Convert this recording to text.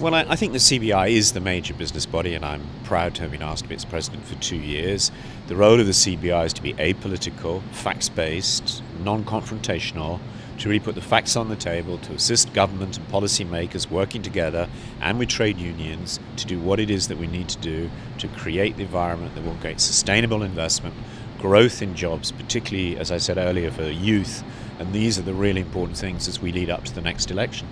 Well, I, I, think the CBI is the major business body, and I'm proud to have been asked to be its president for two years. The role of the CBI is to be apolitical, facts based, non confrontational, to really put the facts on the table, to assist government and policymakers working together and with trade unions to do what it is that we need to do to create the environment that will create sustainable investment, growth in jobs, particularly, as I said earlier, for youth. And these are the really important things as we lead up to the next election.